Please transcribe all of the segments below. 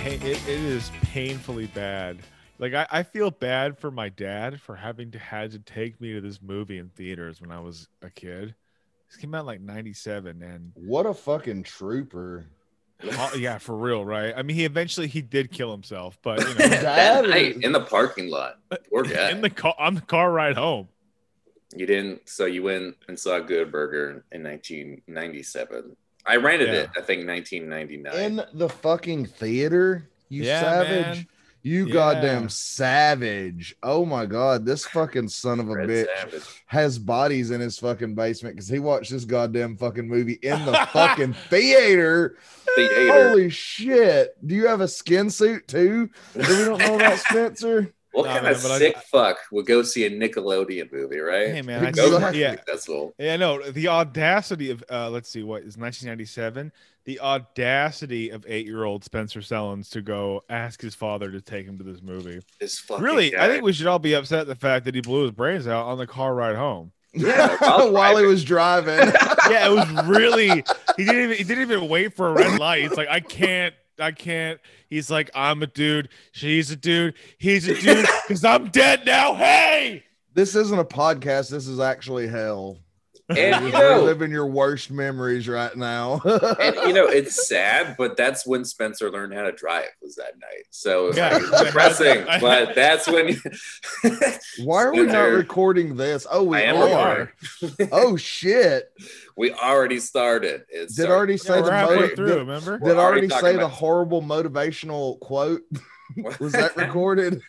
Hey, it, it is painfully bad. Like I, I feel bad for my dad for having to had to take me to this movie in theaters when I was a kid. This came out like '97, and What a fucking trooper. Oh, yeah, for real, right? I mean, he eventually he did kill himself, but you know, Dad night in the parking lot. Poor guy. in the car on the car ride home. You didn't. So you went and saw Good Burger in 1997. I rented Yeah. it. I think 1999. in the fucking theater. You Yeah, savage. man. You Yeah. goddamn savage. Oh my god, this fucking son of a Red bitch Savage. has bodies in his fucking basement because he watched this goddamn fucking movie in the fucking theater. Theater. Holy shit. Do you have a skin suit too? That we don't know about Spencer? What Nah, kind man, of but I- sick fuck would go see a Nickelodeon movie, right? Hey man, I Go Exactly. yeah, Festival. yeah, no, the audacity of uh, let's see, what is 1997? The audacity of eight-year-old Spencer Sellens to go ask his father to take him to this movie. This Really, guy. I think we should all be upset at the fact that he blew his brains out on the car ride home. Yeah, while while he was driving. yeah, it was really. He didn't even. He didn't even wait for a red light. It's like I can't. I can't. He's like, I'm a dude. She's a dude. He's a dude. Because I'm dead now. Hey. this isn't a podcast. This is actually hell. And you You're know, living your worst memories right now. and you know, it's sad, but that's when Spencer learned how to drive. Was that night? So Yeah. it's depressing. But that's when. Why are we not recording this? Oh, we I am are. oh shit! We already started. It's Did already say Yeah, the we're motiv- through. did, Remember? Did already already say the about- horrible motivational quote? Was that recorded?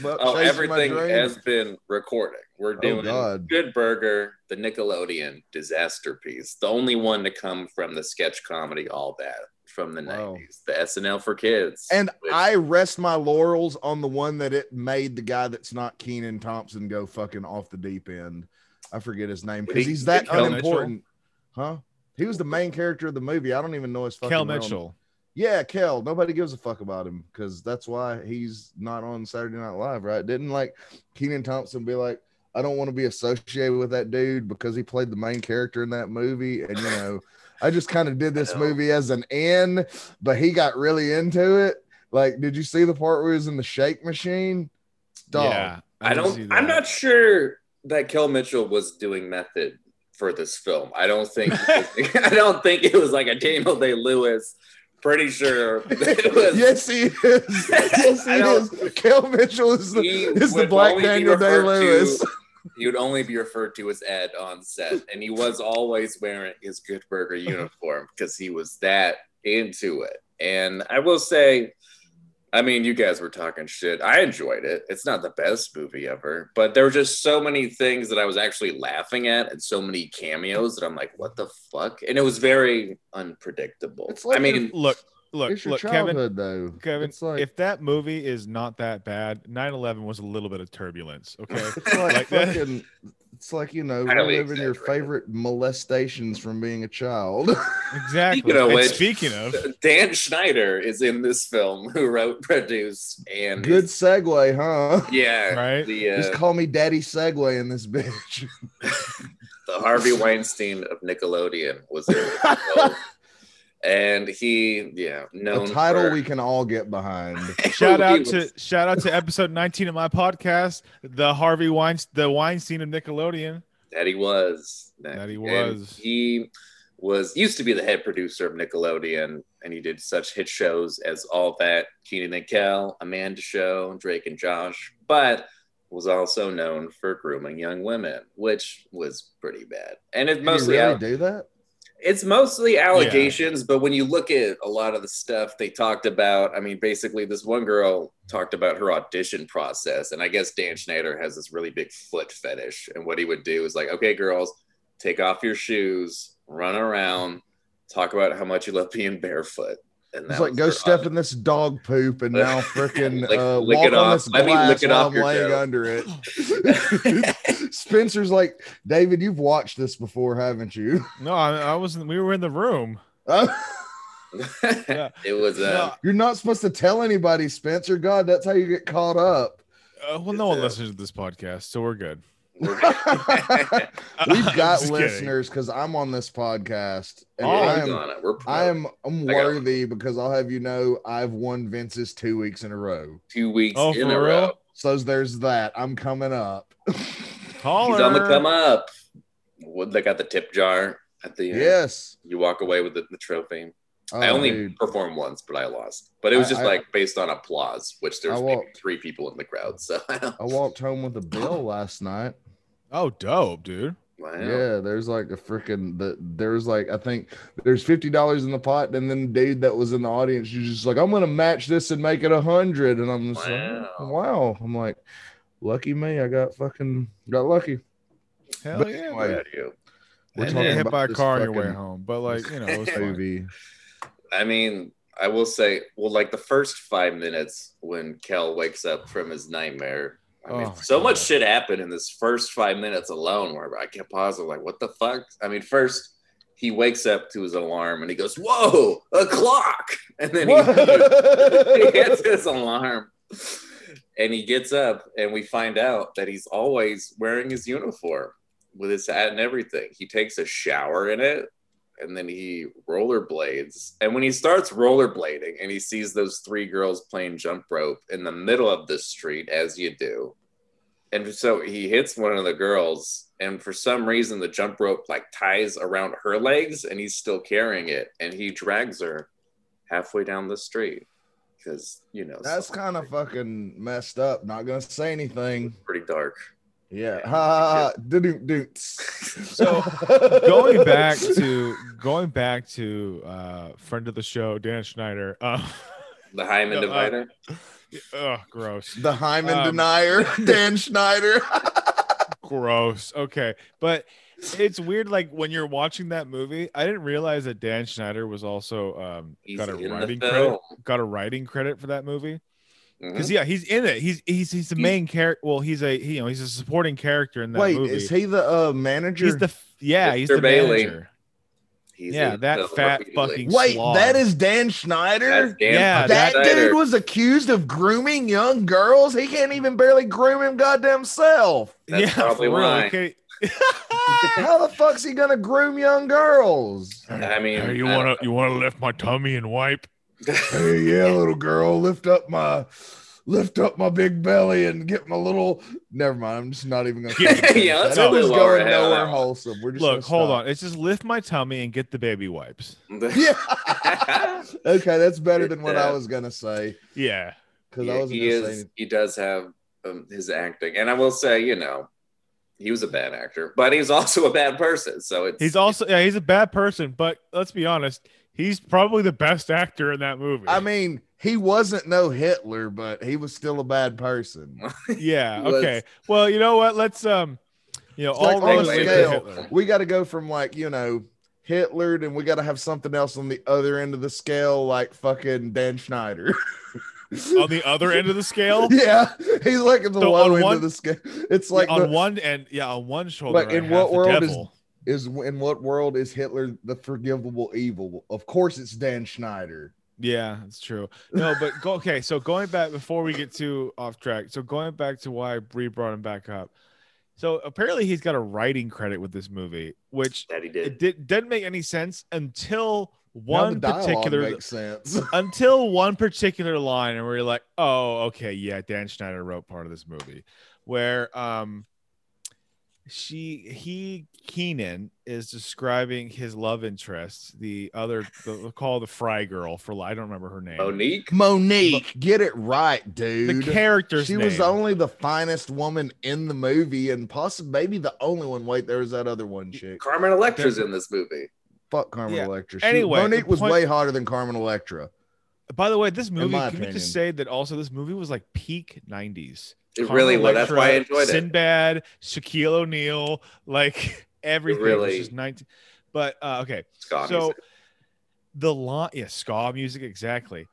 About Oh, everything has been recording. We're Oh, doing God. Good Burger, the Nickelodeon disaster piece, the only one to come from the sketch comedy All That from the Wow. 90s, the SNL for kids. And which- I rest my laurels on the one that it made the guy that's not Kenan Thompson go fucking off the deep end. I forget his name because he- he's that did Kel unimportant. Huh? He was the main character of the movie. I don't even know his fucking Kel real- Mitchell. Yeah, Kel. Nobody gives a fuck about him because that's why he's not on Saturday Night Live, right? Didn't like Kenan Thompson be like, I don't want to be associated with that dude because he played the main character in that movie. And you know, I just kind of did this movie as an end, but he got really into it. Like, did you see the part where he was in the shake machine? Dog. Yeah. I did see don't. I'm not sure that Kel Mitchell was doing method for this film. I don't think, I don't think it was like a Daniel Day Lewis. Pretty sure it was. Yes, he is. Yes, he is. Kel Mitchell is the, is the Black Daniel Day to- Lewis. he would only be referred to as Ed on set, and he was always wearing his Good Burger uniform because he was that into it. And I will say, I mean, you guys were talking shit. I enjoyed it. It's not the best movie ever, but there were just so many things that I was actually laughing at, and so many cameos that I'm like, what the fuck? And it was very unpredictable. It's like I mean, Look, look, it's your look, Kevin. though. Kevin, it's like if that movie is not that bad, 9/11 was a little bit of turbulence. Okay. It's like, Like fucking. It's like you know, Highly reliving your favorite molestations from being a child. Exactly. Speaking of which- speaking of, Dan Schneider is in this film, who wrote, produced, and Good segue, huh? yeah, Right. The uh, Just call me Daddy Segway in this bitch. the Harvey Weinstein of Nickelodeon was in the film. And he, yeah, A known title for- we can all get behind. shout out was- to shout out to episode 19 of my podcast, the Harvey Weinstein, the Weinstein of Nickelodeon. that he was That he and was. he was used to be the head producer of Nickelodeon, and he did such hit shows as All That, Kenan and Kel, Amanda Show, Drake and Josh, but was also known for grooming young women, which was pretty bad. And it's Did he mostly really out- do that? It's mostly allegations, but when you look at a lot of the stuff they talked about, I mean, basically, this one girl talked about her audition process, and I guess Dan Schneider has this really big foot fetish, and what he would do is like, okay, girls, take off your shoes, run around, talk about how much you love being barefoot. And It's like go step in this dog poop and now freaking Like, uh, lick walk it on off. this Let me glass lick it off I'm your laying under it. Spencer's like, David, you've watched this before, haven't you? No, I, I wasn't. We were in the room. Yeah. it was uh, No, You're not supposed to tell anybody, Spencer. God, that's how you get caught up. uh, well, no one listens to this podcast, so we're good. We've I'm got listeners because I'm on this podcast, and Oh, I am. We're I am I'm I worthy because I'll have you know I've won Vince's two weeks in a row. two weeks Oh, in a real? row. So there's that. I'm coming up. Caller. He's on the come up. What they got the tip jar at the end. yes. You walk away with the, the trophy. Oh, I Oh, only dude. performed once, but I lost. But it was I- just I- like based on applause, which there's I maybe three people in the crowd. So I. I walked home with a bill last night. Oh, dope, dude. Wow. Yeah, there's like a freaking the there's like I think there's fifty dollars in the pot, and then the dude that was in the audience, she's just like, I'm gonna match this and make it a hundred, and I'm just Wow. like, wow. I'm like, lucky me, I got fucking got lucky. Hell But yeah. anyway, dude. Proud of you. We're And talking then hit about by a car on your way home, but like you know, it was movie. I mean, I will say, well, like the first five minutes when Kel wakes up from his nightmare. I mean, Oh my so much shit happened in this first five minutes alone where I kept pausing, like, what the fuck? I mean, first he wakes up to his alarm and he goes, Whoa, a clock. And then he, he hits his alarm and he gets up and we find out that he's always wearing his uniform with his hat and everything. He takes a shower in it and then he rollerblades. And when he starts rollerblading and he sees those three girls playing jump rope in the middle of the street, as you do. And so he hits one of the girls, and for some reason, the jump rope like ties around her legs, and he's still carrying it, and he drags her halfway down the street because you know That's kind of fucking messed up. Not gonna say anything. pretty dark. Yeah. Ha ha. ha. So, going back to going back to uh friend of the show dan schneider uh, The Hyman No, uh, divider. oh gross the Hyman Um, denier, Dan Schneider. gross okay but it's weird like when you're watching that movie i didn't realize that dan schneider was also um He's got a writing credit got a writing credit for that movie because yeah he's in it he's he's he's the He's- main character well he's a he, you know he's a supporting character in that Wait, movie is he the uh, manager? he's the yeah he's the Bailey. manager He's yeah, that fat repeatedly. fucking- Wait, slob. that is Dan Schneider. Dan Yeah, that Schneider. dude was accused of grooming young girls. He can't even barely groom him goddamn self. That's yeah probably for why. okay How the fuck's he gonna groom young girls? I mean, Hey, you wanna you want to lift my tummy and wipe? Hey, yeah, little girl, lift up my lift up my big belly and get my little. Never mind. I'm just not even gonna. Yeah, let's that was going hell nowhere out. wholesome. We're just Look, hold stop. on. It's just lift my tummy and get the baby wipes. Yeah. okay, that's better than what I was gonna say Yeah. because I Yeah, wasn't he is. say. He does have um, his acting, and I will say, you know, he was a bad actor, but he's also a bad person. So it's He's also yeah, he's a bad person, but let's be honest, he's probably the best actor in that movie. I mean, he wasn't no Hitler, but he was still a bad person. yeah, he was- okay. Well, you know what? Let's um you know, It's like all on a roads lead to scale. We got to go from like you know Hitler, and we got to have something else on the other end of the scale, like fucking Dan Schneider. On the other end of the scale, yeah, he's like at the So low on end one- of the scale. It's like on the, one end, yeah, on one shoulder. But in have what world is- is in what world is Hitler the forgivable evil? Of course, it's Dan Schneider. Yeah, it's true. No, but go okay. So going back before we get too off track, so going back to why Bree brought him back up. So apparently he's got a writing credit with this movie, which that he it did. did, didn't make any sense until Now one particular makes sense. until one particular line, and we're like, oh, okay, yeah, Dan Schneider wrote part of this movie, where um she he Kenan is describing his love interest, the other the we'll call the Fry girl for I don't remember her name. Monique. Monique, get it right, dude. the character. she name. was only the finest woman in the movie, and possibly maybe the only one. Wait, there was that other one chick. Carmen Electra's in this movie. Fuck Carmen Yeah. Electra. She- Anyway, Monique was point- way hotter than Carmen Electra. By the way, this movie, my can we just say that also this movie was like peak 90s. It Carmen really was. That's why I Electra, enjoyed it. Sinbad, Shaquille O'Neal, like everything. was really- just 19. But uh, okay, Ska so music. the line, yeah, ska music, exactly.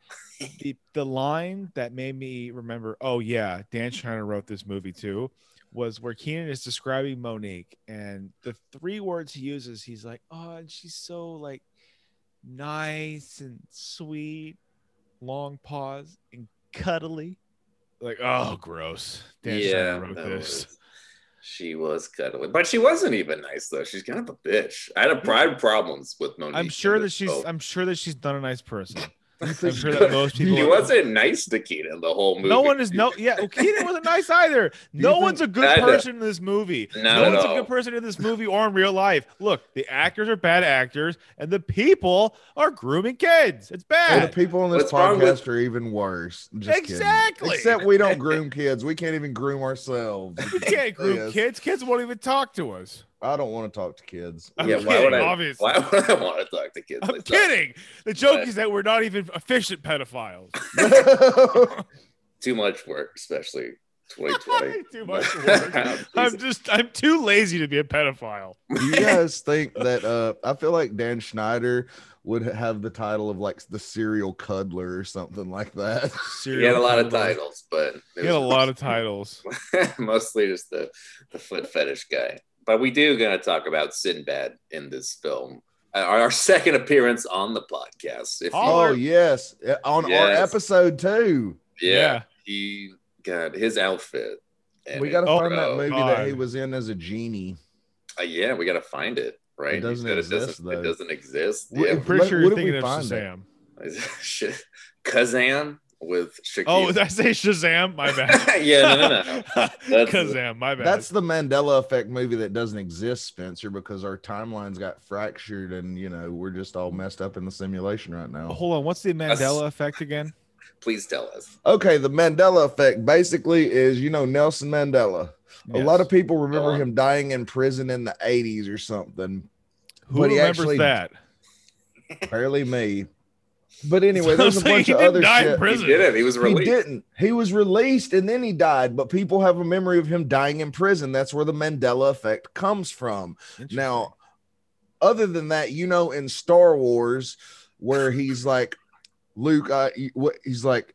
the the line that made me remember, oh yeah, Dan Schneider wrote this movie too, was where Kenan is describing Monique, and the three words he uses, he's like, oh, and she's so like, nice and sweet, long pause and cuddly. Like, oh, gross. Dan yeah, wrote this. was- she was cuddly, but she wasn't even nice though. She's kind of a bitch. I had a pride problems with Monique. I'm sure that she's. film. I'm sure that she's not a nice person. I'm sure that most people. He wasn't nice to Kenan the whole movie. No one is no. Yeah, well, Kenan wasn't nice either. No one's a good person in this movie. Not no one's all. a good person in this movie or in real life. Look, the actors are bad actors, and the people are grooming kids. It's And the people on this What's podcast with- are even worse. Just kidding. Exactly. Except we don't groom kids. We can't even groom ourselves. We can't groom Yes. kids. Kids won't even talk to us. I don't want to talk to kids. I'm yeah, why kidding, would I? obviously. Why would I want to talk to kids? I'm like that? kidding. The joke But- is that we're not even efficient pedophiles. Too much work, especially 2020. Too much work. I'm just I'm too lazy to be a pedophile. Do you guys think that uh I feel like Dan Schneider would have the title of like the serial cuddler or something like that. he had a lot of titles, but He had a lot of titles. mostly just the, the foot fetish guy. But we do gonna talk about Sinbad in this film. Uh, Our, our second appearance on the podcast. If Oh, yes, Uh, on our episode two. yeah, yeah. he got his outfit. We got to Oh, find that oh, movie that he was in as a genie. uh, yeah, we got to find it. Right? You doesn't exist, it doesn't, though. It doesn't exist. What- Yeah. I'm pretty sure what you're did thinking we of find it? Shazam. Shit. Kazam with Shaquille. Oh, did I say Shazam? My bad. yeah, no, no, no. That's- Kazam, my bad. That's the Mandela effect movie that doesn't exist, Spencer, because our timelines got fractured and you know we're just all messed up in the simulation right now. Hold on, what's the Mandela effect again? Please tell us. Okay, the Mandela effect basically is you know Nelson Mandela. A lot of people remember on. him dying in prison in the 80s or something. who but he remembers actually- that? Barely me. But anyway, there's a So he bunch of didn't other die in shit. prison. He did it. He was He released. didn't. He was released and then he died, but people have a memory of him dying in prison. That's where the Mandela effect comes from. Now, other than that, you know, in Star Wars, where he's like, Luke, I, what he's like,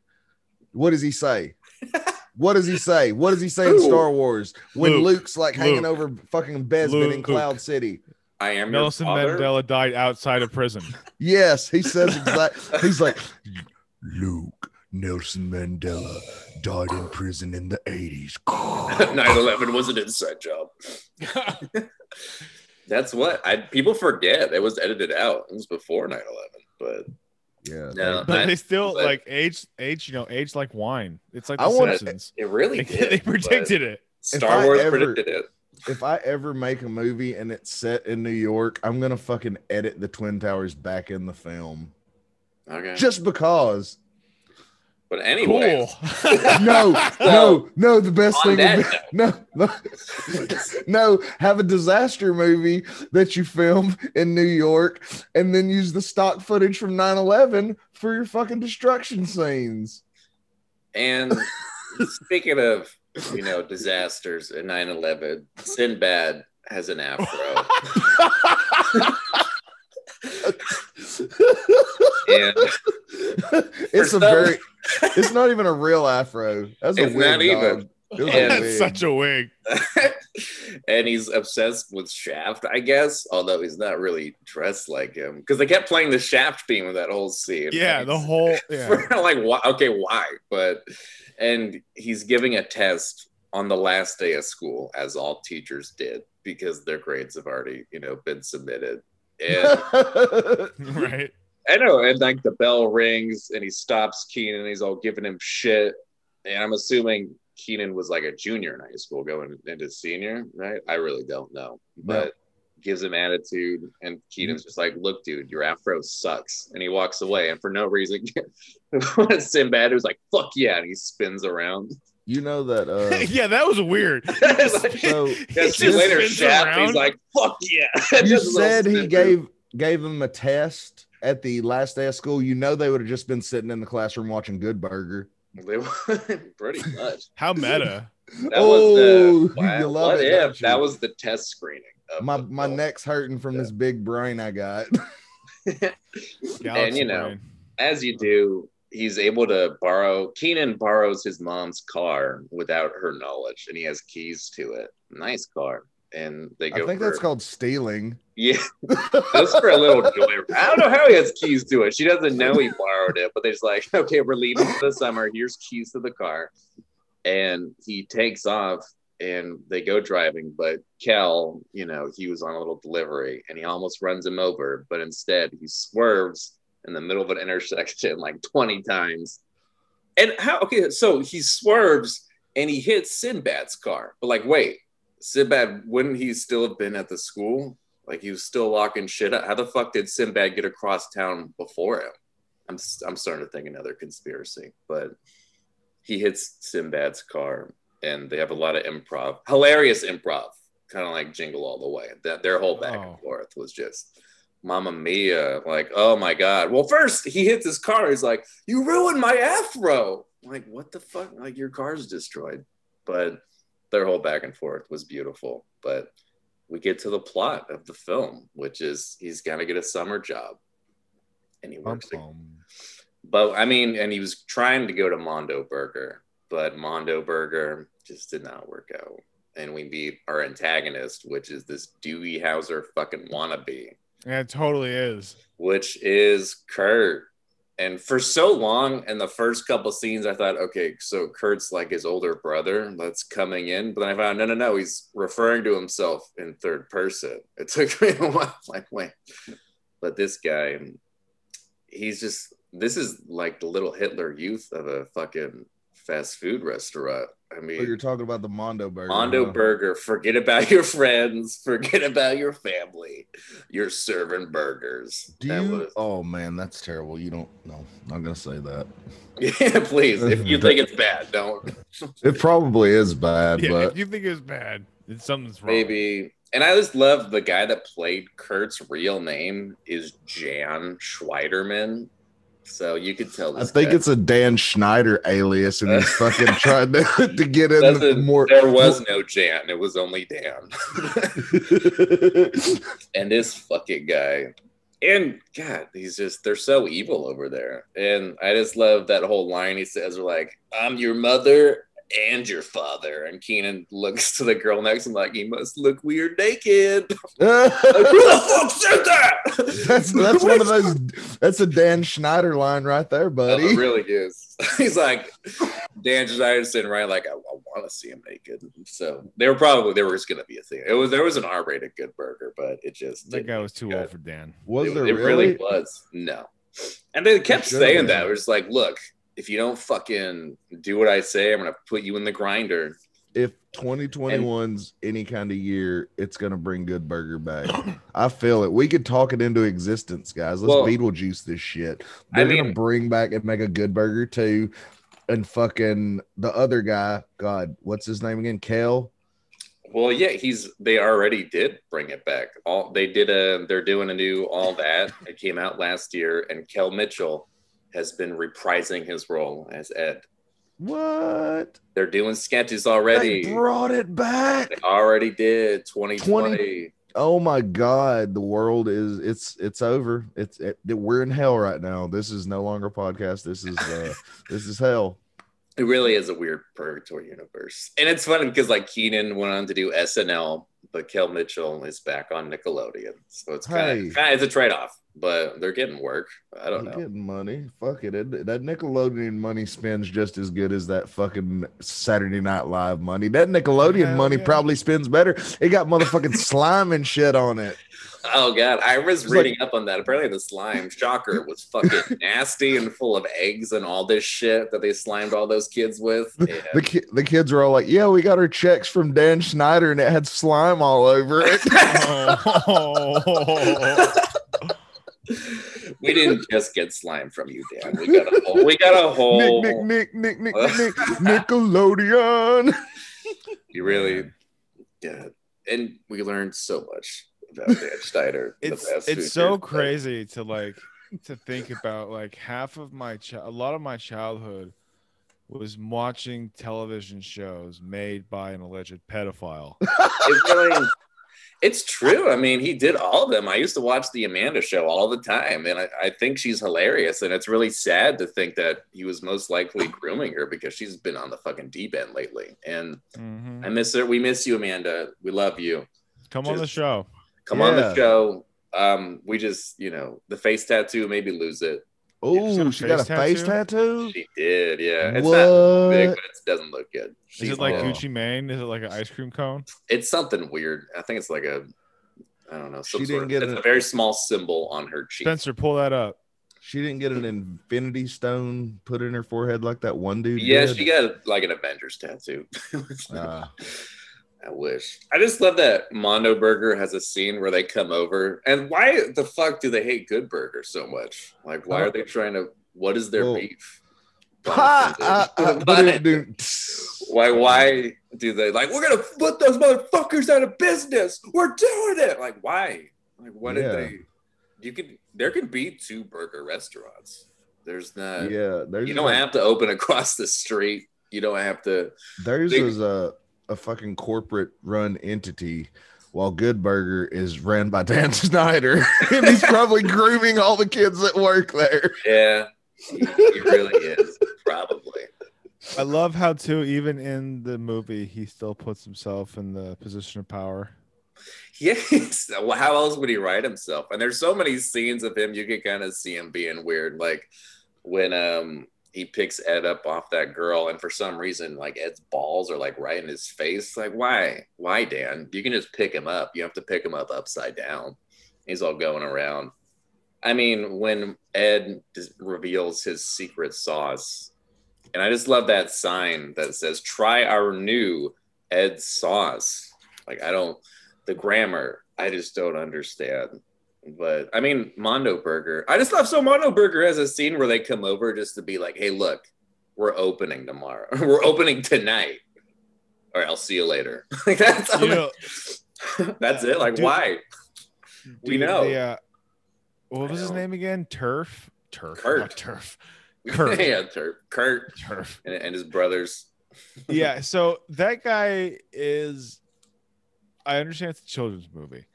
what does he say? What does he say? What does he say in Star Wars when Luke. Luke's like hanging Luke. over fucking Bespin in Cloud City? I am Nelson your. Mandela died outside of prison. Yes, he says exactly. he's like, Luke Nelson Mandela died in prison in the 80s. 9/11 was an inside job. That's what I people forget. It was edited out. It was before 9/11, but Yeah. no, but I- they still but- like age, age, you know, age like wine. It's like the I wanna- Simpsons. it really They, did. they predicted it. Star Wars ever- predicted it. If I ever make a movie and it's set in New York, I'm gonna fucking edit the Twin Towers back in the film. Okay, Just because. but anyway, Cool. No, no, no. The best thing would that be, no, no, no. Have a disaster movie that you film in New York and then use the stock footage from 9/11 for your fucking destruction scenes. And speaking of, you know, disasters in 9 11, Sinbad has an afro. and it's a some- very. It's not even a real afro. That's a It's wig, even. dog. It was And- That's wig. such a wig. and he's obsessed with Shaft, I guess, although he's not really dressed like him because they kept playing the Shaft theme of that whole scene. Yeah, the whole yeah. like, why? Okay, why? But and he's giving a test on the last day of school, as all teachers did, because their grades have already, you know, been submitted. And right. I know, and like the bell rings and he stops Kenan and he's all giving him shit. And I'm assuming Kenan was like a junior in high school going into senior, right? I really don't know. But gives him attitude and Keaton's just like, look, dude, your afro sucks. And he walks away and for no reason Sinbad was like, fuck yeah, and he spins around. you know that uh yeah, that was weird. Like, so He yeah, just later, Shaft. He's like, fuck yeah. you Just a little said he spin. gave gave them a test at the last day of school. You know they would have just been sitting in the classroom watching Good Burger. They pretty much. How meta. That Oh, was the wow, love what it, if that was the test screening. Of My my neck's hurting from Yeah. this big brain I got. and you know, brain. as you do, he's able to borrow. Kenan borrows his mom's car without her knowledge, and he has keys to it. Nice car. and they go. I think for, that's called stealing. Yeah, that's for a little joy. I don't know how he has keys to it. She doesn't know he borrowed it, but they're just like, okay, we're leaving for the summer. Here's keys to the car, and he takes off, and they go driving. But Kel, you know, he was on a little delivery, and he almost runs him over, but instead he swerves in the middle of an intersection like twenty times. And how? Okay, so he swerves and he hits Sinbad's car, but like, wait. Sinbad, wouldn't he still have been at the school? Like he was still locking shit up. How the fuck did Sinbad get across town before him? I'm I'm starting to think another conspiracy, but he hits Sinbad's car, and they have a lot of improv, hilarious improv, kind of like Jingle All the Way. That their whole back Oh. and forth was just, Mamma Mia! Like, oh my god. Well, first he hits his car. He's like, "You ruined my afro." I'm like, what the fuck? Like your car's destroyed. But their whole back and forth was beautiful. But we get to the plot of the film, which is he's going to get a summer job, and he Bum, works. a- bum. but I mean, and he was trying to go to Mondo Burger, but Mondo Burger just did not work out. And we meet our antagonist, which is this Dewey Hauser fucking wannabe, Yeah, it totally is. which is Kurt. And for so long, in the first couple scenes, I thought, okay, so Kurt's like his older brother that's coming in. But then I found, no, no, no, he's referring to himself in third person. It took me a while, like, wait. But this guy, he's just, this is like the little Hitler youth of a fucking fast food restaurant. I Oh, mean, you're talking about the Mondo burger. Mondo huh? Burger, forget about your friends, forget about your family. You're serving burgers. Do That you? was- Oh man, that's terrible. You don't. No, not gonna say that. Yeah, please. If you think it's bad, don't. It probably is bad, Yeah, but if you think it's bad, then something's wrong. Maybe. And I just love the guy that played Kurt's real name is Jan Schweiterman. So you could tell I think guy- it's a Dan Schneider alias, and he's fucking trying to, to get in Doesn't- more. there was no Jan, it was only Dan. and this fucking guy. And God, he's just they're so evil over there. And I just love that whole line he says, like, I'm your mother and your father. And Kenan looks to the girl next to him like, you must look weird naked. Like, Who the fuck said that? that's that's one of those. That's a Dan Schneider line right there, Oh, buddy. it really is. He's like Dan Schneider sitting right, like I, I want to see him naked. So they were probably there was going to be a thing. It was there was an R-rated Good Burger, but it just that guy was too good. old for Dan. Was it, there it really? really was no. And they kept saying been. that. It was like, look, if you don't fucking do what I say, I'm gonna put you in the grinder. If 2021's any kind of year, it's gonna bring Good Burger back. I feel it. We could talk it into existence, guys. Let's Well, Beetlejuice this shit. I They're gonna bring back and make a Good Burger too. And fucking the other guy, God, what's his name again? Kale. Well, yeah, he's they already did bring it back. All they did a they're doing a new all that. It came out last year, and Kel Mitchell has been reprising his role as Ed. What? They're doing sketches already. They brought it back. They already did 2020. Oh my God, the world is it's it's over. It's it, we're in hell right now. This is no longer a podcast. This is uh this is hell. It really is a weird purgatory universe. And it's funny because like Kenan went on to do SNL, but Kel Mitchell is back on Nickelodeon. So it's kind of kind of it's a trade-off, but they're getting work. I don't They're know. Getting money. Fuck it. it. That Nickelodeon money spends just as good as that fucking Saturday Night Live money. That Nickelodeon Hell money yeah. probably spends better. It got motherfucking slime and shit on it. Oh god, I was It's reading up on that. Apparently the slime shocker was fucking nasty and full of eggs and all this shit that they slimed all those kids with. Yeah. The ki- the kids were all like, "Yeah, we got our checks from Dan Schneider, and it had slime all over it." Oh. we didn't just get slime from you, Dan. We got a whole we got a whole Nick, Nick, Nick, Nick, Nick, Nick, Nickelodeon. You really, yeah. And we learned so much about Dan Schneider. in the it's past few it's so years, but- crazy to like to think about like half of my chi- a lot of my childhood was watching television shows made by an alleged pedophile. It really, it's true. I mean, he did all of them. I used to watch the Amanda show all the time, and I, I think she's hilarious. And it's really sad to think that he was most likely grooming her because she's been on the fucking deep end lately. And Mhm. I miss her. We miss you, Amanda. We love you. Come on the show. Come on the show. Um, we just, you know, the face tattoo, maybe lose it. Oh, She's she got got a a face face tattoo. She did, yeah. It's not big, but it doesn't look good. Is it like uh, Gucci Mane? Is it like an ice cream cone? It's something weird. I think it's like a, I don't know. Some She sort didn't of, get it's it- a very small symbol on her cheek. Spencer, pull that up. She didn't get an infinity stone put in her forehead like that one dude. Yeah, did? she got like an Avengers tattoo. Ah. I wish. I just love that Mondo Burger has a scene where they come over. And why the fuck do they hate Good Burger so much? Like, why are they trying to? What is their beef? Ha! Ah, ah, Why- why? Why do they like? We're gonna put those motherfuckers out of business. We're doing it. Like, why? Like, what did they? You could. There could be two burger restaurants. There's not. Yeah, there's You don't have to open across the street. You don't have to. There's is a a fucking corporate run entity. While Good Burger is ran by Dan Schneider, and he's probably grooming all the kids that work there. Yeah, he, he really is. Probably. I love how too, even in the movie, he still puts himself in the position of power. Yes. Well, how else would he write himself? And there's so many scenes of him you can kind of see him being weird, like when um he picks Ed up off that girl, and for some reason, like Ed's balls are like right in his face. Like, why? Why, Dan? You can just pick him up. You have to pick him up upside down. He's all going around. I mean, when Ed reveals his secret sauce, and I just love that sign that says, try our new Ed sauce. Like, I don't, the grammar, I just don't understand. But I mean, Mondo Burger, I just love so Mondo Burger has a scene where they come over just to be like, hey, look, we're opening tomorrow. we're opening tonight. Or I'll see you later. like, that's, You know, that's it. Like, Dude, why? We know. the, uh, what was his name again? Turf. Turf. Kurt. not Turf. Kurt. yeah, Kurt, Kurt Turf. and, and his brothers. Yeah. So that guy is. I understand it's a children's movie,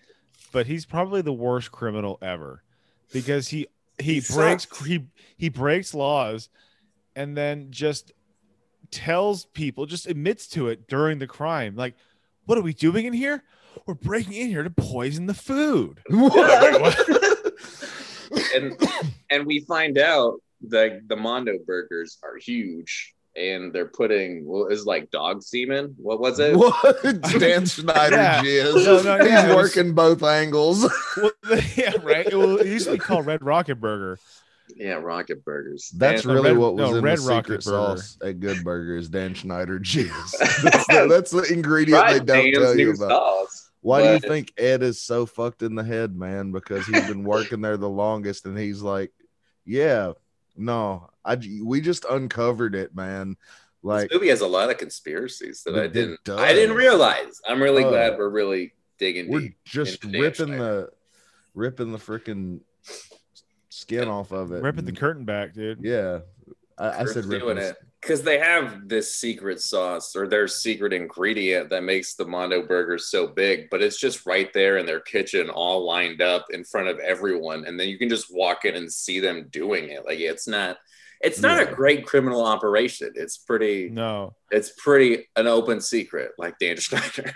but he's probably the worst criminal ever because he he, He breaks sucks. he he breaks laws, and then just tells people, just admits to it during the crime. Like, what are we doing in here? We're breaking in here to poison the food. and and we find out that the Mondo burgers are huge and they're putting what is like dog semen. What was it? What? Dan Schneider Yeah. jizz. No, no, yeah, He's it was- working both angles. well, yeah, right. It, will, it used to be called Red Rocket Burger. Yeah, rocket burgers. That's And- really Red- what was no, in Red the Rocket secret Burger. sauce at Good Burger is Dan Schneider jizz. That's the, that's the ingredient Try they don't Dan's tell you about. sauce. Why do you think Ed is so fucked in the head, man? Because he's been working there the longest, and he's like, "Yeah, no, I we just uncovered it, man. Like, this movie has a lot of conspiracies that I didn't does. I didn't realize. I'm really Uh, glad we're really digging we're deep. just ripping the ripping the freaking skin off of it, Ripping the curtain back, dude. Yeah, I, I said ripping. doing the- it because they have this secret sauce or their secret ingredient that makes the Mondo burgers so big, but it's just right there in their kitchen, all lined up in front of everyone, and then you can just walk in and see them doing it. Like it's not, it's not Yeah. a great criminal operation. It's pretty, No. it's pretty an open secret, like Dan Schneider.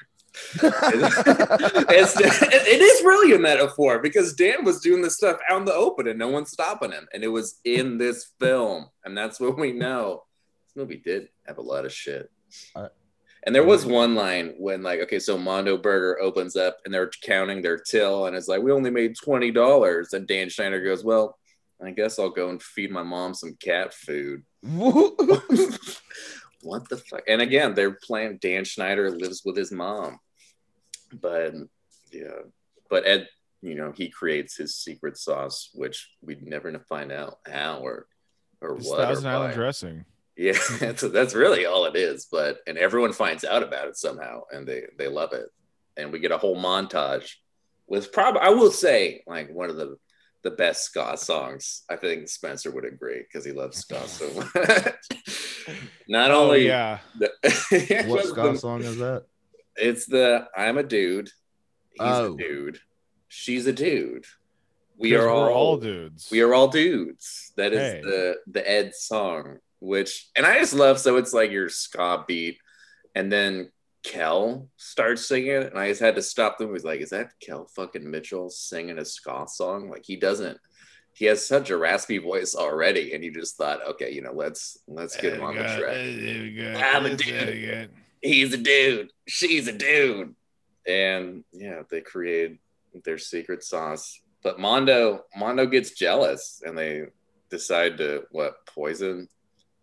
it's, it is really a metaphor because Dan was doing this stuff out in the open and no one's stopping him. And it was in this film. And that's what we know. Movie did have a lot of shit. I- and there was mm-hmm. one line when, like, okay, so Mondo Burger opens up and they're counting their till, and it's like, we only made $20. And Dan Schneider goes, Well, I guess I'll go and feed my mom some cat food. what the fuck? And again, they're playing Dan Schneider lives with his mom. But yeah, but Ed, you know, he creates his secret sauce, which we'd never find out how or or It's what. Or Thousand Island why. dressing. Yeah, that's, that's really all it is. But and everyone finds out about it somehow, and they they love it, and we get a whole montage with probably I will say like one of the the best ska songs. I think Spencer would agree because he loves ska so much. Not Oh, only yeah. the, what ska song is that? it's the I'm a dude, he's Oh. a dude, she's a dude. We are all, all dudes. we are all dudes. That is Hey. the the Ed song, which and I just love so it's like your ska beat, and then Kel starts singing, and I just had to stop them. He was like, "Is that Kel fucking Mitchell singing a ska song? Like he doesn't." He has such a raspy voice already, and you just thought, okay, you know, let's let's get him on the track. I'm a dude. He's a dude. She's a dude. And yeah, they created their secret sauce. But Mondo, Mondo gets jealous, and they decide to what poison.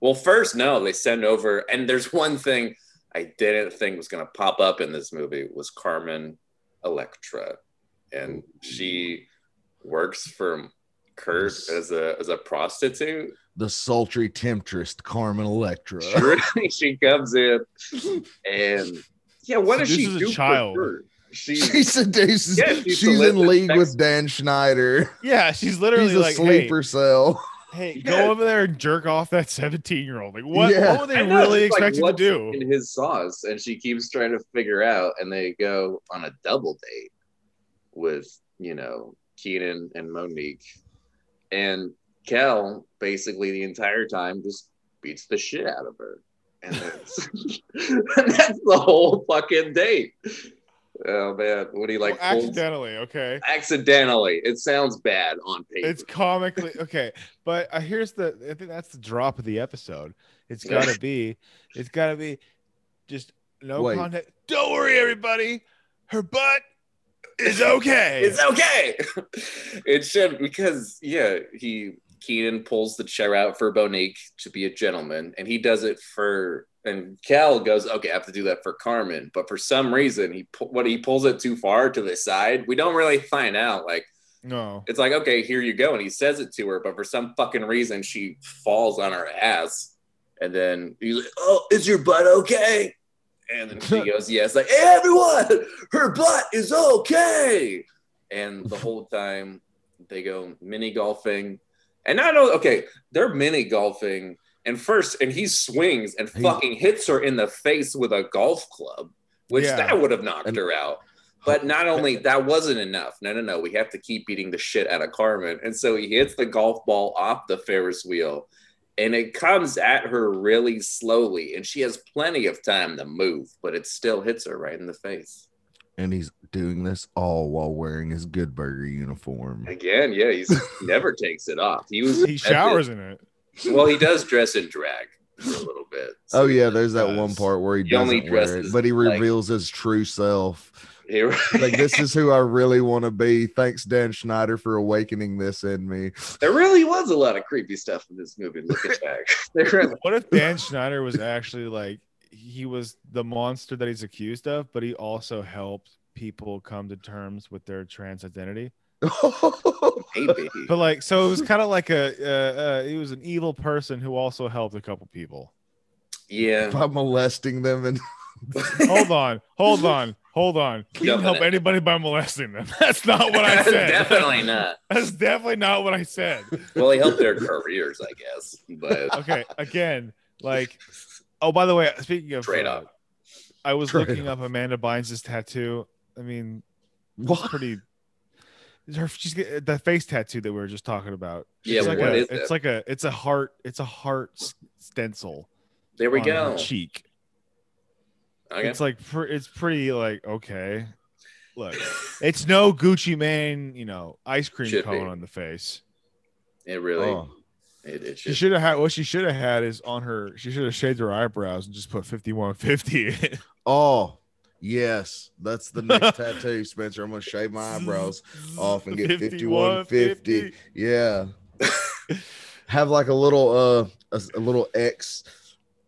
Well, first, no, they send over, and there's one thing I didn't think was going to pop up in this movie was Carmen Electra, and she works for Kurt as a as a prostitute. The sultry temptress Carmen Electra. she comes in, and yeah, what does she do? Child. She, she seduces. Yeah, she's, she's in league with Dan Schneider. Yeah, she's literally she's a like sleeper hey, cell. Hey, yeah. go over there and jerk off that 17 year old. Like, what, yeah. what were they really expecting like, to do? In his sauce, and she keeps trying to figure out, and they go on a double date with, you know, Kenan and Monique. And Kel basically the entire time just beats the shit out of her. And that's, and that's the whole fucking date. Oh man, what do you like? Well, accidentally, okay. Accidentally, it sounds bad on paper. It's comically okay, but uh, here's the. I think that's the drop of the episode. It's gotta be. It's gotta be. Just no Wait. context. Don't worry, everybody. Her butt is okay. it's okay. it should because yeah, he Kenan pulls the chair out for Monique to be a gentleman, and he does it for and Kel goes, okay, I have to do that for Carmen. But for some reason, he what he pulls it too far to the side. We don't really find out. Like, no, it's like, okay, here you go. And he says it to her, but for some fucking reason, she falls on her ass. And then he's like, oh, is your butt okay? And then she goes, yes. Like, hey, everyone, her butt is okay. And the whole time they go mini golfing. And I know, okay, they're mini golfing and first, and he swings and fucking hits her in the face with a golf club, which yeah. that would have knocked and, her out. But not only that wasn't enough. No, no, no. We have to keep beating the shit out of Carmen. And so he hits the golf ball off the Ferris wheel and it comes at her really slowly. And she has plenty of time to move, but it still hits her right in the face. And he's doing this all while wearing his Good Burger uniform. Again, yeah, he's never takes it off. He was he showers in it. Well, he does dress in drag for a little bit. So oh yeah, there's that one part where he, he doesn't wear it, but he reveals like, his true self. like this is who I really want to be. Thanks, Dan Schneider, for awakening this in me. There really was a lot of creepy stuff in this movie. Looking back, what if Dan Schneider was actually like he was the monster that he's accused of, but he also helped people come to terms with their trans identity? hey, baby. But like, so it was kind of like a, uh, uh, he was an evil person who also helped a couple people. Yeah. By molesting them and. hold on, hold on, hold on. He didn't help anybody by molesting them. That's not what I said. definitely not. That's definitely not what I said. Well, he helped their careers, I guess. But okay, again, like, oh, by the way, speaking of trade uh, I was Trade looking up Amanda Bynes' tattoo. I mean, what? pretty her she's the face tattoo that we were just talking about. She's yeah, like what a, is it's it? like a it's a heart it's a heart stencil. There we go. cheek. Okay. It's like it's pretty like okay. Look, it's no Gucci Mane, you know, ice cream should cone be. on the face. It really. Oh. It, it should. She should have had what she should have had is on her. She should have shaved her eyebrows and just put fifty one fifty. Oh, Yes, that's the next tattoo, Spencer. I'm gonna shave my eyebrows off and get 5150. Yeah. Have like a little uh a, a, little X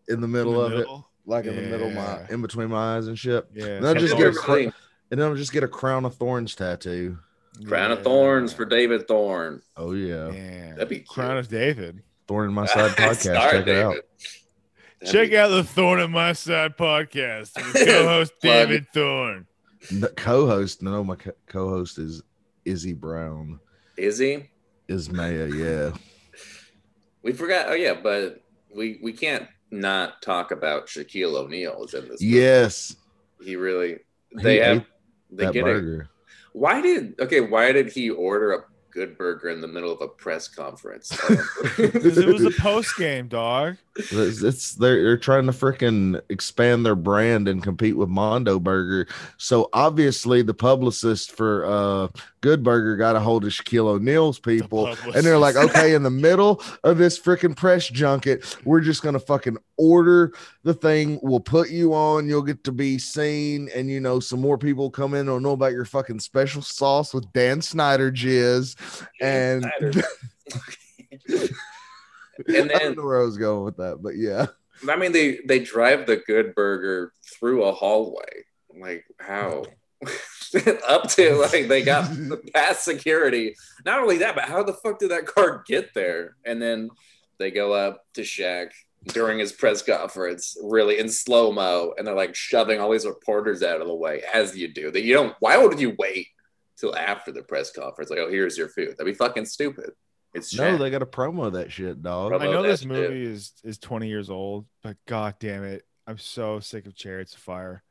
in the middle in the of middle? it, like yeah. in the middle of my in between my eyes and shit. Yeah. And then just get a cr- and then I'll just get a crown of thorns tattoo. Crown yeah. of thorns for David Thorn. Oh yeah. yeah. That'd be cute. crown of David. Thorn in my side podcast. Check David. it out. Check out the Thorn on My Side podcast with co-host David Thorn. The co-host, no, my co-host is Izzy Brown. Izzy? Ismaya, yeah. We forgot. Oh yeah, but we we can't not talk about Shaquille O'Neal is in this. Movie. Yes, he really. They he have. They get burger. it. Why did okay? Why did he order a good burger in the middle of a press conference? Because it was a post game, dog. It's, it's they're, they're trying to freaking expand their brand and compete with Mondo Burger. So obviously the publicist for uh Good Burger got a hold of Shaquille O'Neal's people, and they're like, okay, in the middle of this freaking press junket, we're just gonna fucking order the thing. We'll put you on. You'll get to be seen, and you know some more people come in. Will know about your fucking special sauce with Dan Schneider jizz, and. Snyder. and I then don't know where I was going with that, but yeah. I mean, they they drive the Good Burger through a hallway. Like how? Up to like they got past security. Not only that, but how the fuck did that car get there? And then they go up to Shaq during his press conference, really in slow mo, and they're like shoving all these reporters out of the way, as you do. That you don't. Why would you wait till after the press conference? Like, oh, here's your food. That'd be fucking stupid. It's No, Shaq. they got a promo that shit, dog. Promo I know that this shit. movie is is 20 years old, but god damn it, I'm so sick of Chariots of Fire.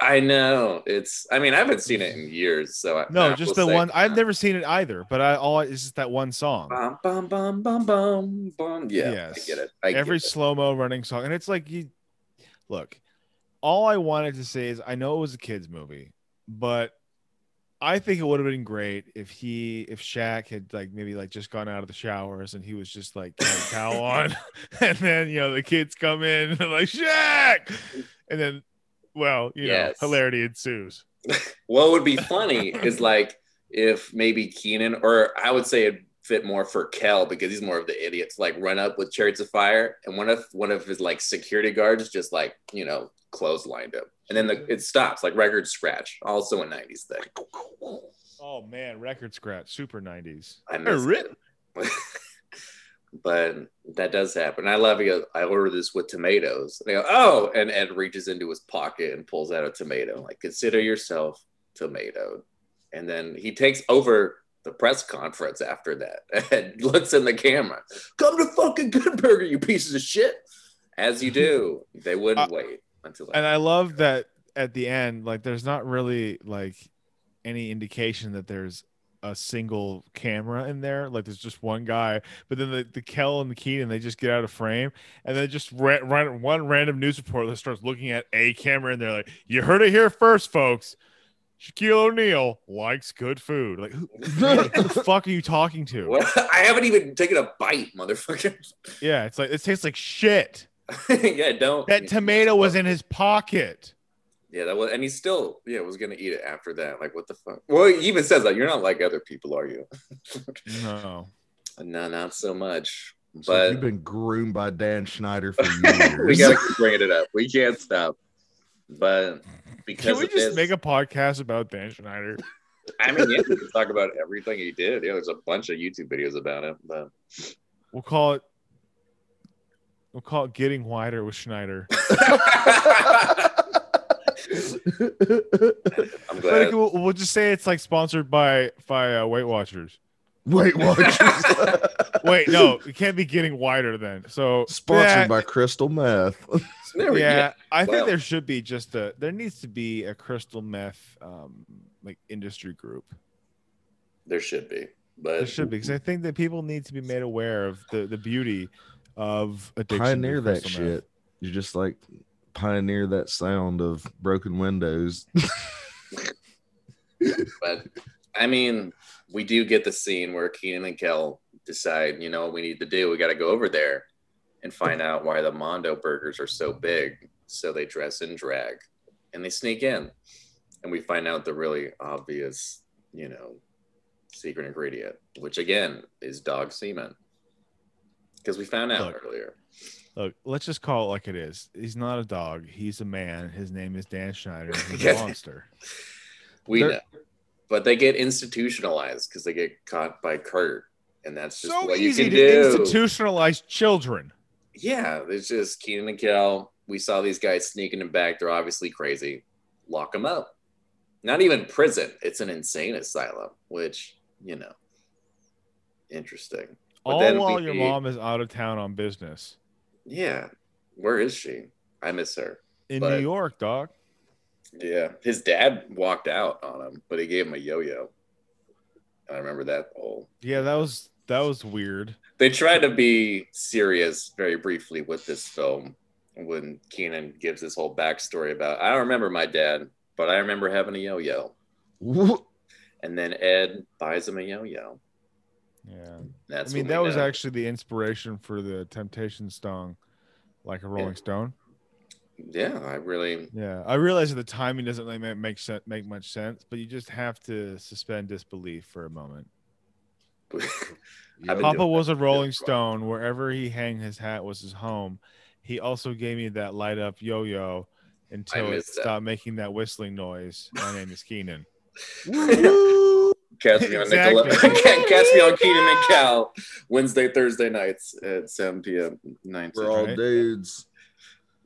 I know it's. I mean, I haven't seen it in years, so I, No, I just the say- one. I've never seen it either, but I all it's just that one song. Bum, bum, bum, bum, bum, bum. Yeah, Yes. I get it. I Every slow mo running song, and it's like you look. All I wanted to say is I know it was a kids movie, but I think it would have been great if he if Shaq had like maybe like just gone out of the showers and he was just like towel on, and then you know the kids come in and like Shaq, and then well you Yes. know hilarity ensues. What would be funny is like if maybe Kenan, or I would say it fit more for Kel because he's more of the idiot to like run up with chariots of fire, and one of one of his like security guards just like you know clotheslined him, and then the, it stops like record scratch. Also a '90s thing. Oh man, record scratch, super nineties. I miss it. but that does happen. I love it. I order this with tomatoes. They go, oh, and Ed reaches into his pocket and pulls out a tomato. Like, consider yourself tomatoed. And then he takes over the press conference after that and looks in the camera. Come to fucking Good Burger, you pieces of shit. As you do, they wouldn't Uh, wait until And I love that at the end, like there's not really like any indication that there's a single camera in there. Like there's just one guy, but then the, the Kel and the Kenan they just get out of frame, and then just ra- ra- one random news reporter starts looking at a camera, and they're like, "You heard it here first, folks." Shaquille O'Neal likes good food. Like, who, who the fuck are you talking to? What? I haven't even taken a bite, motherfucker. Yeah, it's like it tastes like shit. yeah, don't. That tomato was in his pocket. Yeah, that was, and he still, yeah, was gonna eat it after that. Like, what the fuck? Well, he even says that you're not like other people, are you? No. no, not so much. So But you've been groomed by Dan Schneider for years. we gotta keep bringing it up. We can't stop. But because Can we just this, make a podcast about Dan Schneider? I mean, yeah, we can talk about everything he did. Yeah, there's a bunch of YouTube videos about him, But We'll call it. We'll call it "Getting Wider" with Schneider. I'm But glad. we'll, we'll just say it's like sponsored by by uh, Weight Watchers. Wait, Watchers. Wait, no, it can't be getting wider then. So Sponsored yeah, by Crystal Meth. There we yeah, go. I think there should be just a. There needs to be a crystal meth um like industry group. There should be. But there should be because I think that people need to be made aware of the the beauty of addiction. to Pioneer that crystal meth. shit. You just like pioneer that sound of broken windows. but I mean, we do get the scene where Kenan and Kel decide, you know, what we need to do. We got to go over there and find out why the Mondo burgers are so big. So they dress in drag and they sneak in, and we find out the really obvious, you know, secret ingredient, which again is dog semen, because we found out Look. earlier. Look, let's just call it like it is. He's not a dog. He's a man. His name is Dan Schneider. He's a monster. We They're- know, but they get institutionalized because they get caught by Kurt, and that's just So what easy you to do. institutionalize children. yeah, it's just Kenan and Kel. We saw these guys sneaking them back. They're obviously crazy. Lock them up. Not even prison. It's an insane asylum, which, you know, interesting. But All while your mom is out of town on business Yeah. Where is she? I miss her. in But- New York, dog. Yeah. His dad walked out on him, but he gave him a yo yo. I remember that whole. Yeah, that was that was weird. they try to be serious very briefly with this film when Kenan gives his whole backstory about I don't remember my dad, but I remember having a yo-yo. And then Ed buys him a yo-yo. Yeah. That's I mean, that was actually the inspiration for the Temptation song, like a Rolling Stone. yeah, I really Yeah, I realize that the timing doesn't like make make, sen- make much sense, but you just have to suspend disbelief for a moment. Papa was a Rolling for a while. Stone. Wherever he hang his hat was his home. He also gave me that light up yo yo until it missed that. stopped making that whistling noise. My name is Kenan. Catch me on Exactly. Nickelodeon. Catch me on Kenan and Kel Wednesday, Thursday nights at 7 p.m. 9 We're all Right. dudes.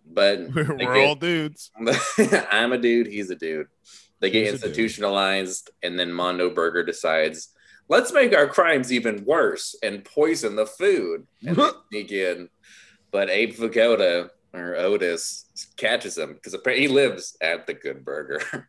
But We're, get- all dudes. I'm a dude. He's a dude. They get He's institutionalized, and then Mondo Burger decides, let's make our crimes even worse and poison the food. And sneak in. But Abe Vigoda or Otis catches him because apparently he lives at the Good Burger.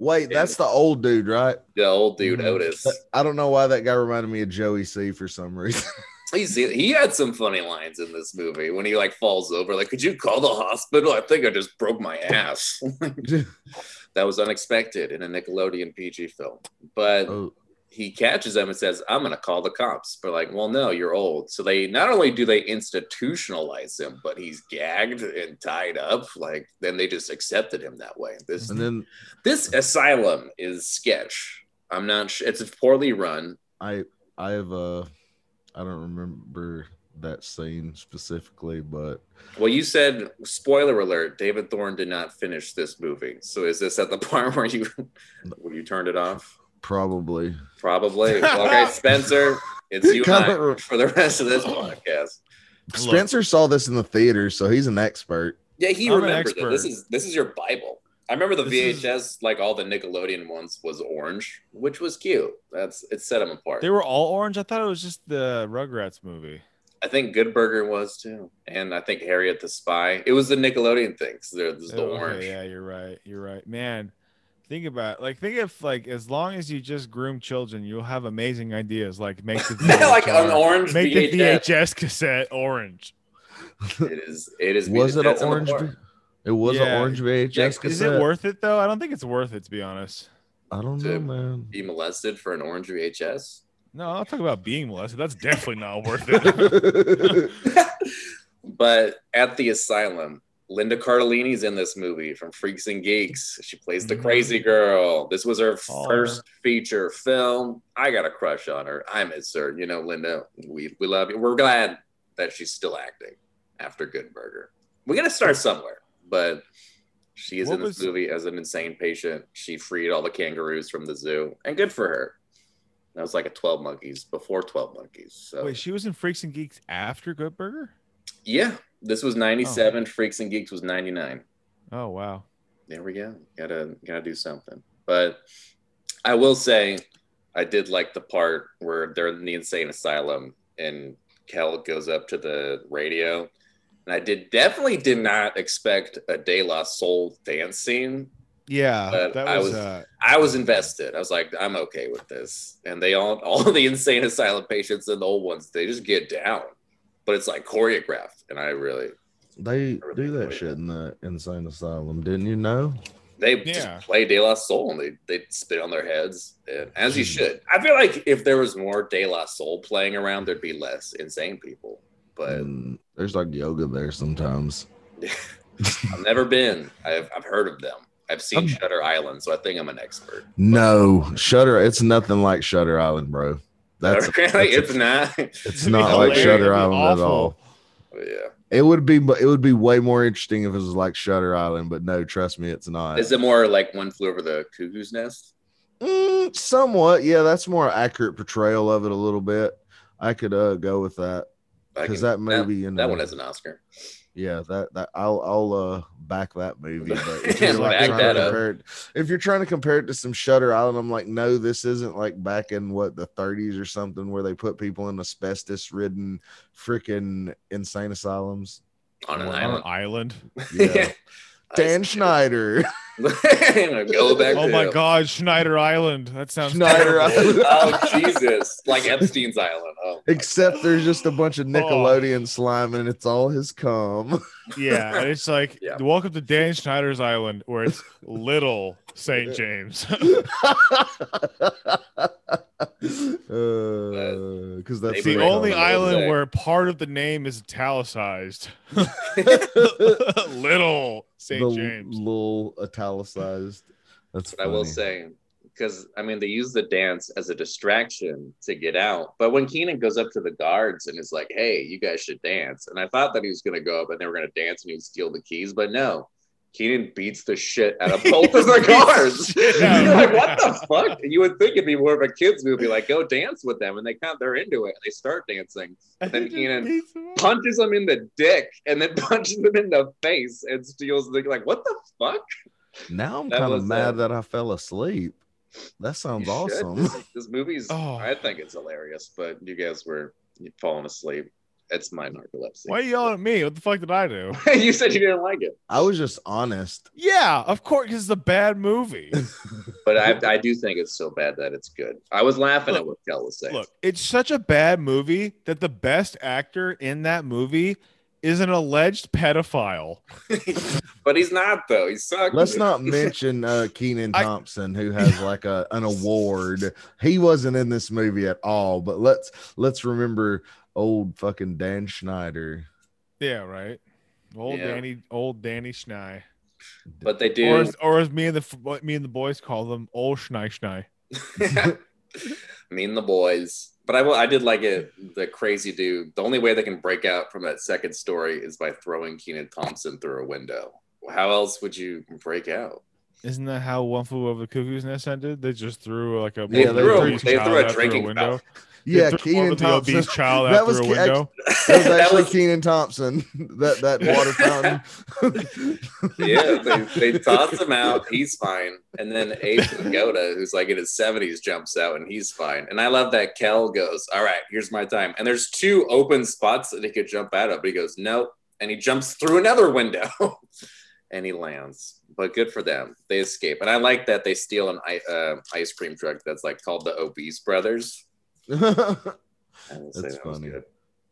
Wait, that's the old dude, right? the old dude Mhm. Otis. I don't know why that guy reminded me of Joey C for some reason. He's, he had some funny lines in this movie when he like falls over, like, could you call the hospital? I think I just broke my ass. that was unexpected in a Nickelodeon PG film. But oh, he catches them and says, I'm going to call the cops. But like, well, no, you're old. So they not only do they institutionalize him, but he's gagged and tied up. Like, then they just accepted him that way. This and then this asylum is sketch. I'm not sure. It's poorly run. I I have uh I don't remember that scene specifically, but Well, you said spoiler alert. David Thorne did not finish this movie. So is this at the part where you where you turned it off? Probably Probably. okay, Spencer, it's you and I for the rest of this podcast. Look. Spencer saw this in the theater, so he's an expert. Yeah, he I'm an remembers it. This is this is your Bible. I remember the This is- VHS, like all the Nickelodeon ones, was orange, which was cute. That's it set them apart. They were all orange. I thought it was just the Rugrats movie. I think Good Burger was too, and I think Harriet the Spy. It was the Nickelodeon thing. So there's the Oh, orange. yeah, you're right. You're right, man. Think about like think if like as long as you just groom children, you'll have amazing ideas like make the like an orange make the VHS. VHS cassette orange. It is. It is. Was it an orange? V- It was Yeah. an orange VHS Yeah, cassette. Is it worth it though? I don't think it's worth it to be honest. I don't know, man. Be molested for an orange VHS. No, I'll talk about being molested. That's definitely not worth it. but at the asylum, Linda Cardellini's in this movie from Freaks and Geeks. She plays the Mhm. crazy girl. This was her Aw. first feature film. I got a crush on her. I miss her. You know, Linda, we, we love you. We're glad that she's still acting after Good Burger. We got to start somewhere, but she is What in this was- movie as an insane patient. She freed all the kangaroos from the zoo, and good for her. That was like a 12 Monkeys before 12 Monkeys. So Wait, she was in Freaks and Geeks after Good Burger? yeah, this was 97. Freaks and Geeks was 99. Oh wow. There we go. Gotta gotta do something. But I will say I did like the part where they're in the insane asylum and Kel goes up to the radio. And I did definitely did not expect a De La Soul dance scene. Yeah, But that I was, was- uh I was invested. I was like, I'm okay with this. And they all all the insane asylum patients and the old ones, they just get down. But it's like choreographed. And I really They really do that shit that. in the insane asylum, didn't you know? They Yeah. just play De La Soul and they, they spit on their heads, and, as you hmm. should. I feel like if there was more De La Soul playing around, there'd be less insane people. But And there's like yoga there sometimes. I've never been. I've, I've heard of them. I've seen I'm- Shutter Island, so I think I'm an expert. No, Shutter. It's nothing like Shutter Island, bro. That's, really, that's a- it's not. it's not like. Shutter Island at all. yeah. It would be, but it would be way more interesting if it was like Shutter Island. But no, trust me, it's not. Is it more like One Flew Over the Cuckoo's Nest? Mm, somewhat, yeah. That's more accurate portrayal of it a little bit. I could uh go with that because that movie, you know, that one has an Oscar. Yeah, that that I'll I'll uh back that movie. But if you're, like, back trying that to up. compare it, if you're trying to compare it to some Shutter Island, I'm like, no, this isn't like back in what the 30s or something where they put people in asbestos-ridden freaking insane asylums. On an on island. an island. Yeah. Dan Schneider. Go back. Oh to my him. God, Schneider Island. That sounds Schneider terrible. Island. Oh Jesus! Like Epstein's Island. Oh. my Except there's just a bunch of oh. Nickelodeon slime and it's all his cum. Yeah, and it's like Yeah. welcome to Dan Schneider's Island, where it's little St. James. Uh, because that's the only on island where part of the name is italicized. little St. James. little italicized. That's what I will say, because I mean, they use the dance as a distraction to get out. But when Kenan goes up to the guards and is like, "Hey, you guys should dance," and I thought that he was going to go up and they were going to dance and he would steal the keys, but no. Kenan beats the shit out of both of their cars. You're like, what the fuck? You would think it'd be more of a kids movie, like go dance with them, and they kind of they're into it. They start dancing. And then Kenan beats him up. punches them in the dick and then punches them in the face and steals the like what the fuck Now I'm kind of mad uh, that I fell asleep. That sounds awesome. this, this movie's Oh. i think it's hilarious but you guys were falling asleep it's my narcolepsy Why are you yelling at me? What the fuck did I do? you said you didn't like it I was just honest. Yeah, of course, because it's a bad movie. but I, I do think it's so bad that it's good i was laughing at what kel was saying Look, it's such a bad movie that the best actor in that movie is an alleged pedophile. but he's not though he sucks Let's not mention uh, Kenan I- Thompson, who has like a an award. He wasn't in this movie at all. But let's let's remember old fucking Dan Schneider. Yeah, right. Old Yeah. Danny, old Danny Schnei, but they or do as, or as me and the what me and the boys call them, old Schnei Schnei. me and the boys but I. I did like it. The crazy dude. The only way they can break out from that second story is by throwing Kenan Thompson through a window. How else would you break out? Isn't that how One Flew Over the Cuckoo's Nest ended? They just threw like a They one threw a- they threw a out drinking window. fountain. Yeah, They Kenan Thompson. obese child That was through a Ke- window. That was actually was- Kenan Thompson. That that water fountain. yeah, they, they toss him out. He's fine. And then Abe Vigoda, who's like in his 70s, jumps out and he's fine. And I love that Kel goes, All right, here's my time. And there's two open spots that he could jump out of, but he goes, Nope. And he jumps through another window and he lands. But good for them. They escape. And I like that they steal an i- uh, ice cream truck that's like called the Obese Brothers. I will say That's that funny. good.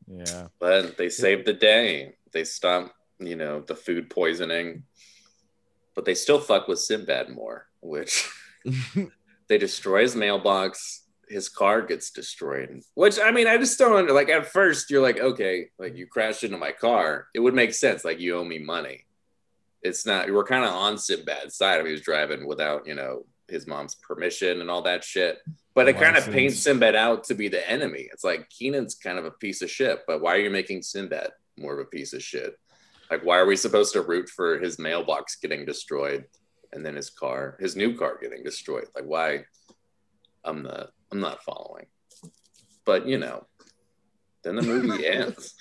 Yeah. But they saved the day. They stopped, you know, the food poisoning. But they still fuck with Sinbad more, which they destroy his mailbox. His car gets destroyed. Which I mean, I just don't under- like. At first, you're like, okay, like you crashed into my car. It would make sense. Like you owe me money. It's not. We're kind of on Sinbad's side. He was driving without, you know, his mom's permission and all that shit. But it kind of paints Sinbad out to be the enemy. It's like Kenan's kind of a piece of shit. But why are you making Sinbad more of a piece of shit? Like, why are we supposed to root for his mailbox getting destroyed and then his car, his new car getting destroyed? Like, why? I'm not, I'm not following. But you know, then the movie ends.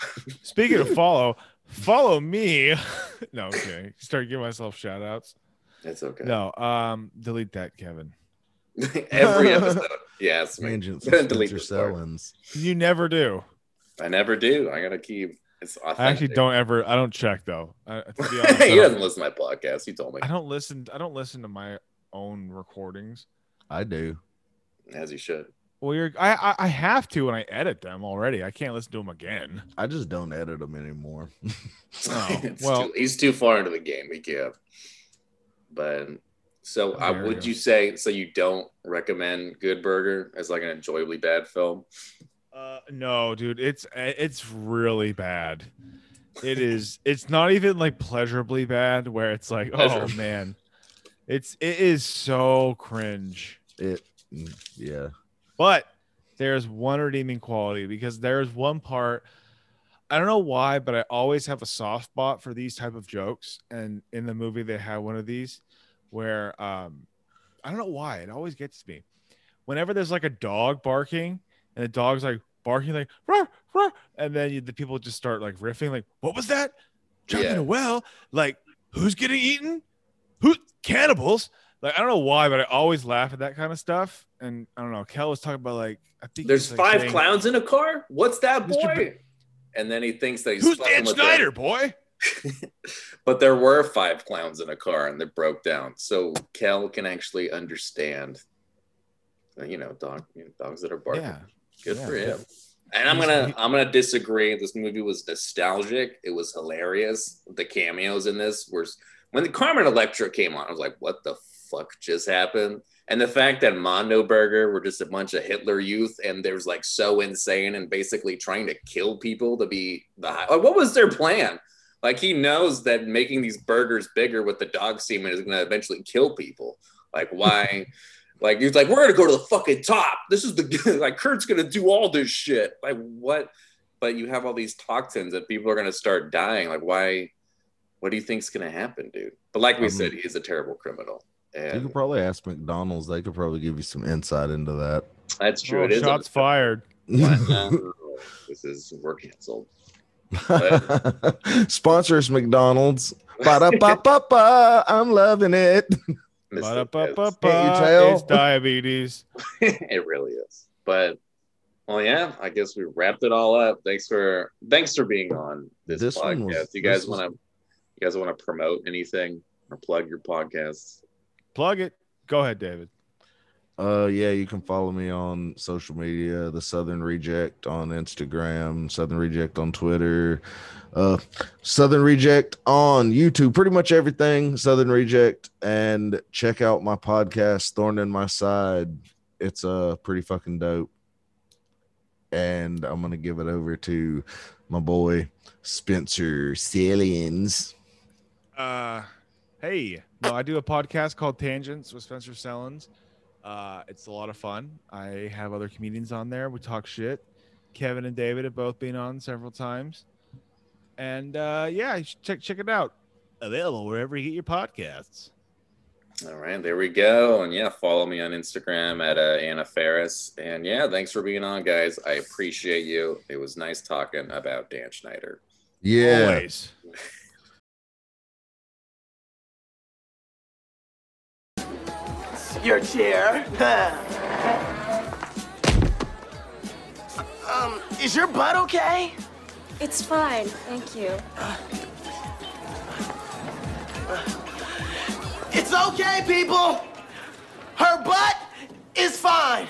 Speaking of follow, follow me. no, okay. Start giving myself shout outs. It's okay. No, um, delete that, Kevin. Every episode. Yes, it's. Tangents Delete of Spencer this part. Sellens. You never do. I never do. I gotta keep. It's authentic. I actually don't ever. I don't check though. I, to be honest, he don't- doesn't listen to my podcast. He told me, I don't listen. I don't listen to my own recordings. I do. as you should. Well, you're. I, I I have to when I edit them already. I can't listen to them again. I just don't edit them anymore. Oh, well- too- he's too far into the game. He can't. But so, uh, There we would you say so? You don't recommend Good Burger as like an enjoyably bad film? Uh, no, dude, it's it's really bad. It is. It's not even like pleasurably bad, where it's like, oh man, it's it is so cringe. It, mm, yeah. But there's one redeeming quality because there's one part. I don't know why, but I always have a soft spot for these type of jokes. And in the movie, they have one of these where um, I don't know why it always gets me. Whenever there's like a dog barking and the dog's like barking like "Ruff, ruff," and then you, the people just start like riffing like, "What was that? Jumping Yeah. a well? Like who's getting eaten? Who cannibals?" Like I don't know why, but I always laugh at that kind of stuff. And I don't know. Kel was talking about like I think There's like, five saying, clowns in a car. What's that boy? And then he thinks that he's Who's Dan Schneider, boy? but there were five clowns in a car and they broke down. So Kel can actually understand, uh, you know, dog, you know, dogs that are barking. Yeah. Good Yeah. for him. And I'm gonna I'm gonna disagree. This movie was nostalgic. It was hilarious. The cameos in this were when the Carmen Electra came on, I was like, what the fuck just happened? And the fact that Mondo Burger were just a bunch of Hitler youth and there's like so insane and basically trying to kill people to be the high. Like, what was their plan? Like he knows that making these burgers bigger with the dog semen is gonna eventually kill people. Like why? Like he's like, we're gonna go to the fucking top. This is the like Kurt's gonna do all this shit. Like what? But you have all these toxins that people are gonna start dying. Like why? What do you think's gonna happen, dude? But like we Um, said, he's a terrible criminal, You and could probably ask McDonald's. They could probably give you some insight into that. that's true. Oh, it is. a- shots fired. No, this is we're canceled. Sponsors McDonald's. Ba-da-ba-ba-ba. I'm loving it. Ba-da-ba-ba-ba, you tell? It's diabetes. It really is. But well, yeah, I guess we wrapped it all up. Thanks for thanks for being on this, This one podcast. was- you guys want to you guys want to promote anything or plug your podcasts? Plug it. Go ahead, David. Uh, yeah, you can follow me on social media, the Southern Reject on Instagram, Southern Reject on Twitter, uh, Southern Reject on YouTube, pretty much everything Southern Reject, and check out my podcast, Thorn in My Side. It's uh pretty fucking dope. And I'm gonna give it over to my boy Spencer Sellens. Uh, hey, no, I do a podcast called Tangents with Spencer Sellens. Uh, it's a lot of fun. I have other comedians on there. We talk shit. Kevin and David have both been on several times, and uh, yeah, check check it out. Available wherever you get your podcasts. All right, there we go. And yeah, follow me on Instagram at uh, Anna Ferris. And yeah, thanks for being on, guys. I appreciate you. It was nice talking about Dan Schneider. Yeah. Always. Your chair. um, is your butt okay? It's fine, thank you. It's okay, people. Her butt is fine.